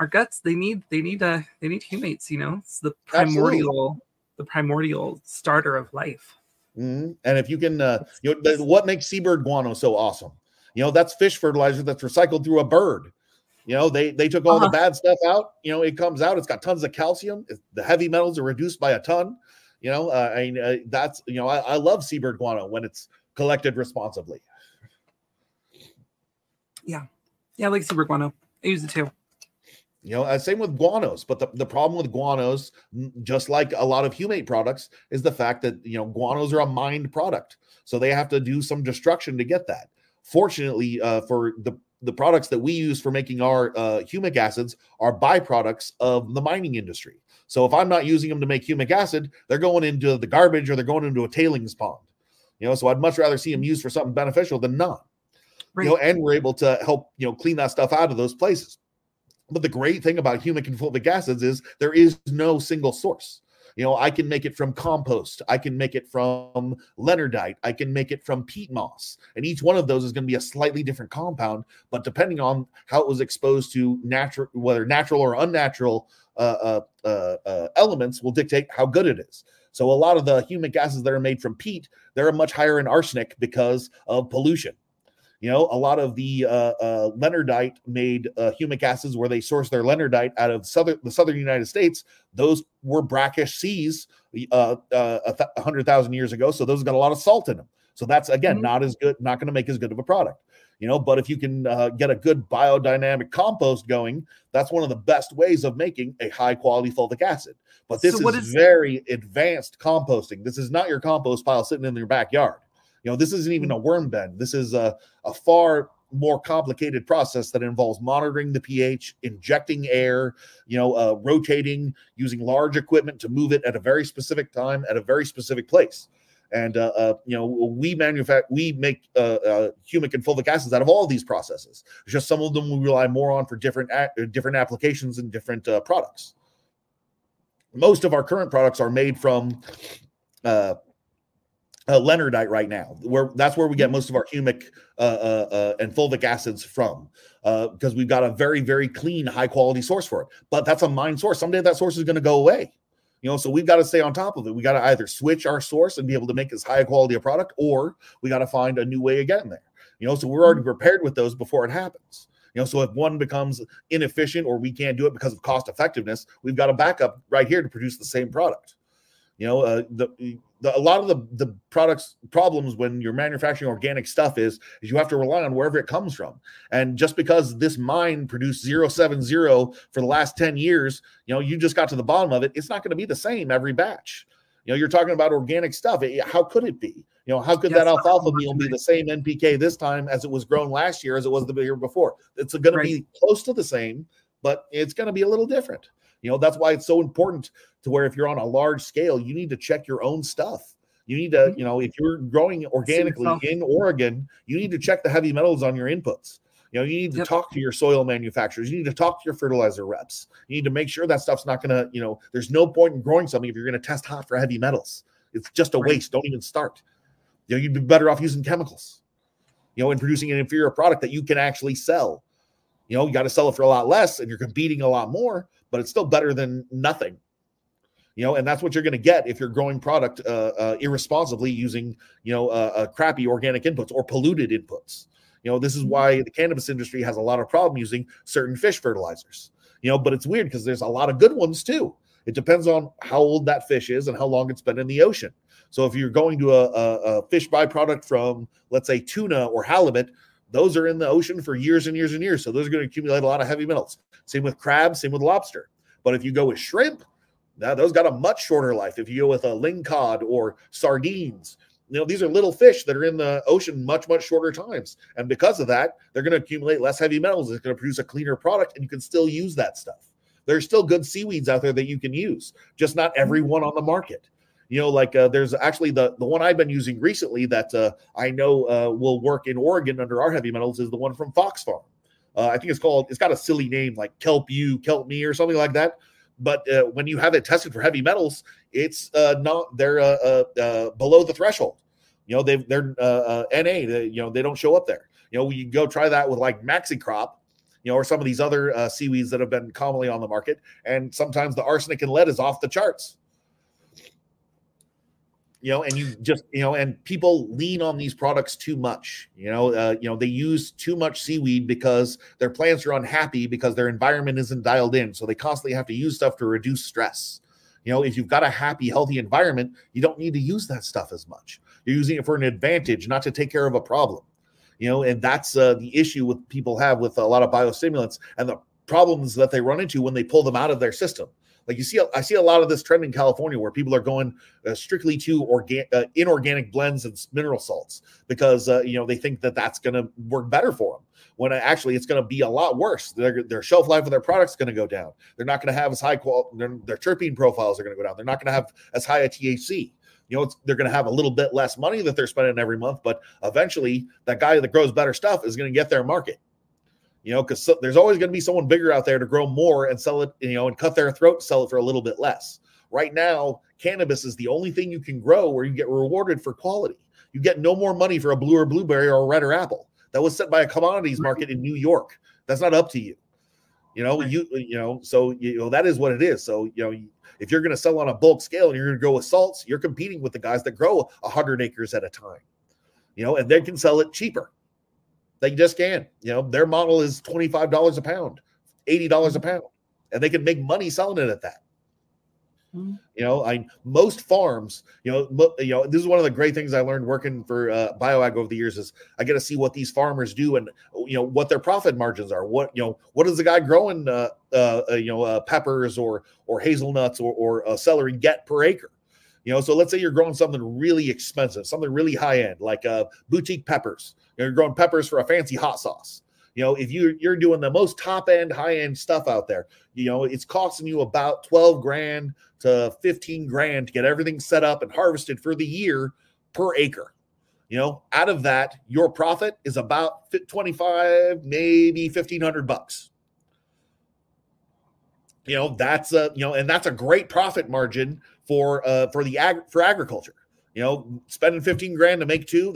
our guts they need they need uh they need humates. You know, it's the primordial Absolutely. the primordial starter of life. Mm-hmm. And if you can, uh, you know, what makes seabird guano so awesome? You know, that's fish fertilizer that's recycled through a bird. You know, they they took all uh-huh. the bad stuff out. You know, it comes out. It's got tons of calcium. the heavy metals are reduced by a ton. You know, uh, I mean, uh, that's you know, I, I love seabird guano when it's collected responsibly. Yeah, yeah, I like seabird guano. I use it too. You know, uh, same with guanos. But the, the problem with guanos, just like a lot of humate products, is the fact that you know guanos are a mined product, so they have to do some destruction to get that. Fortunately, uh, for the the products that we use for making our uh, humic acids are byproducts of the mining industry. So if I'm not using them to make humic acid, they're going into the garbage or they're going into a tailings pond. You know, so I'd much rather see them used for something beneficial than not. Right. You know, and we're able to help you know clean that stuff out of those places. But the great thing about humic and fulvic acids is there is no single source. You know, I can make it from compost. I can make it from leonardite. I can make it from peat moss. And each one of those is going to be a slightly different compound. But depending on how it was exposed to natural, whether natural or unnatural uh, uh, uh, uh, elements, will dictate how good it is. So a lot of the humic acids that are made from peat, they're much higher in arsenic because of pollution. You know, a lot of the uh, uh, Leonardite made uh, humic acids where they source their Leonardite out of southern the southern United States. Those were brackish seas uh, uh, a hundred thousand years ago, so those got a lot of salt in them. So that's again mm-hmm. not as good, not going to make as good of a product. You know, but if you can uh, get a good biodynamic compost going, that's one of the best ways of making a high quality fulvic acid. But this so is, is very advanced composting. This is not your compost pile sitting in your backyard. You know, this isn't even a worm bed. This is a, a far more complicated process that involves monitoring the pH, injecting air, you know, uh, rotating, using large equipment to move it at a very specific time at a very specific place. And uh, uh, you know, we manufacture, we make uh, uh, humic and fulvic acids out of all of these processes. It's just some of them we rely more on for different a- different applications and different uh, products. Most of our current products are made from uh, Leonardite right now. Where that's where we get most of our humic uh, uh, uh and fulvic acids from, because uh, we've got a very very clean, high quality source for it. But that's a mine source. Someday that source is going to go away. You know, so we've got to stay on top of it. We got to either switch our source and be able to make as high quality a product, or we got to find a new way of getting there. You know, so we're already prepared with those before it happens. You know, so if one becomes inefficient or we can't do it because of cost effectiveness, we've got a backup right here to produce the same product. You know, uh, the the, a lot of the, the products problems when you're manufacturing organic stuff is, is you have to rely on wherever it comes from. And just because this mine produced 070 for the last 10 years, you know, you just got to the bottom of it, it's not going to be the same every batch. You know, you're talking about organic stuff. how could it be? You know, how could yes, that alfalfa meal be the same NPK this time as it was grown last year as it was the year before? It's going to be close to the same, but it's going to be a little different. You know, that's why it's so important to where if you're on a large scale, you need to check your own stuff. You need to, mm-hmm. you know, if you're growing organically in Oregon, you need to check the heavy metals on your inputs. You know, you need to yep. talk to your soil manufacturers. You need to talk to your fertilizer reps. You need to make sure that stuff's not going to, you know, there's no point in growing something if you're going to test hot for heavy metals. It's just a right. waste. Don't even start. You know, you'd be better off using chemicals, you know, and producing an inferior product that you can actually sell. You know, you got to sell it for a lot less and you're competing a lot more, but it's still better than nothing. You know and that's what you're going to get if you're growing product uh, uh, irresponsibly using you know uh, uh, crappy organic inputs or polluted inputs. You know this is mm-hmm. why the cannabis industry has a lot of problem using certain fish fertilizers. You know but it's weird because there's a lot of good ones too. It depends on how old that fish is and how long it's been in the ocean. So if you're going to a, a, a fish byproduct from let's say tuna or halibut those are in the ocean for years and years and years so those are going to accumulate a lot of heavy metals same with crab same with lobster but if you go with shrimp now, those got a much shorter life. If you go with a lingcod or sardines, you know, these are little fish that are in the ocean much, much shorter times. And because of that, they're going to accumulate less heavy metals. It's going to produce a cleaner product, and you can still use that stuff. There's still good seaweeds out there that you can use, just not every one on the market. You know, like uh, there's actually the the one I've been using recently that uh, I know uh, will work in Oregon under our heavy metals is the one from Fox Farm. Uh, I think it's called. It's got a silly name like Kelp You, Kelp Me, or something like that but uh, when you have it tested for heavy metals, it's uh, not they're below the threshold. You know, they they're NA. They, you know, they don't show up there. You know, you go try that with like MaxiCrop, you know, or some of these other uh, seaweeds that have been commonly on the market. And sometimes the arsenic and lead is off the charts. You know, and you just you know, and people lean on these products too much. You know, uh, you know they use too much seaweed because their plants are unhappy because their environment isn't dialed in, so they constantly have to use stuff to reduce stress. You know, if you've got a happy, healthy environment, you don't need to use that stuff as much. You're using it for an advantage, not to take care of a problem. You know, and that's uh, the issue with people have with a lot of biostimulants and the problems that they run into when they pull them out of their system. Like you see, I see a lot of this trend in California where people are going uh, strictly to uh, inorganic blends and mineral salts because uh, you know they think that that's going to work better for them. When actually it's going to be a lot worse. Their, their shelf life of their products going to go down. They're not going to have as high quality. Their, their terpene profiles are going to go down. They're not going to have as high a THC you know, they're going to have a little bit less money that they're spending every month, but eventually that guy that grows better stuff is going to get their market. You know, because so, there's always going to be someone bigger out there to grow more and sell it, you know, and cut their throat, sell it for a little bit less. Right now, cannabis is the only thing you can grow where you get rewarded for quality. You get no more money for a blue or blueberry or a red or apple. That was set by a commodities market in New York. That's not up to you. You know, you you know, so you know that is what it is. So you know, if you're going to sell on a bulk scale and you're going to grow with salts, you're competing with the guys that grow 100 acres at a time, you know, and they can sell it cheaper. They just can. You know, their model is $25 a pound, $80 a mm-hmm. pound, and they can make money selling it at that. Mm-hmm. You know, I most farms, you know, you know, this is one of the great things I learned working for uh, BioAg over the years is I get to see what these farmers do and you know what their profit margins are. What you know, what is the guy growing, uh, uh, uh you know, uh, peppers or or hazelnuts or or uh, celery get per acre? You know, so let's say you're growing something really expensive, something really high end, like uh, boutique peppers. You know, you're growing peppers for a fancy hot sauce. You know, if you you're doing the most top end, high end stuff out there, you know, it's costing you about 12 grand to 15 grand to get everything set up and harvested for the year per acre. You know, out of that, your profit is about 25, maybe 1500 bucks. You know, that's a, you know, and that's a great profit margin for uh for the ag for agriculture. You know, spending 15 grand to make two,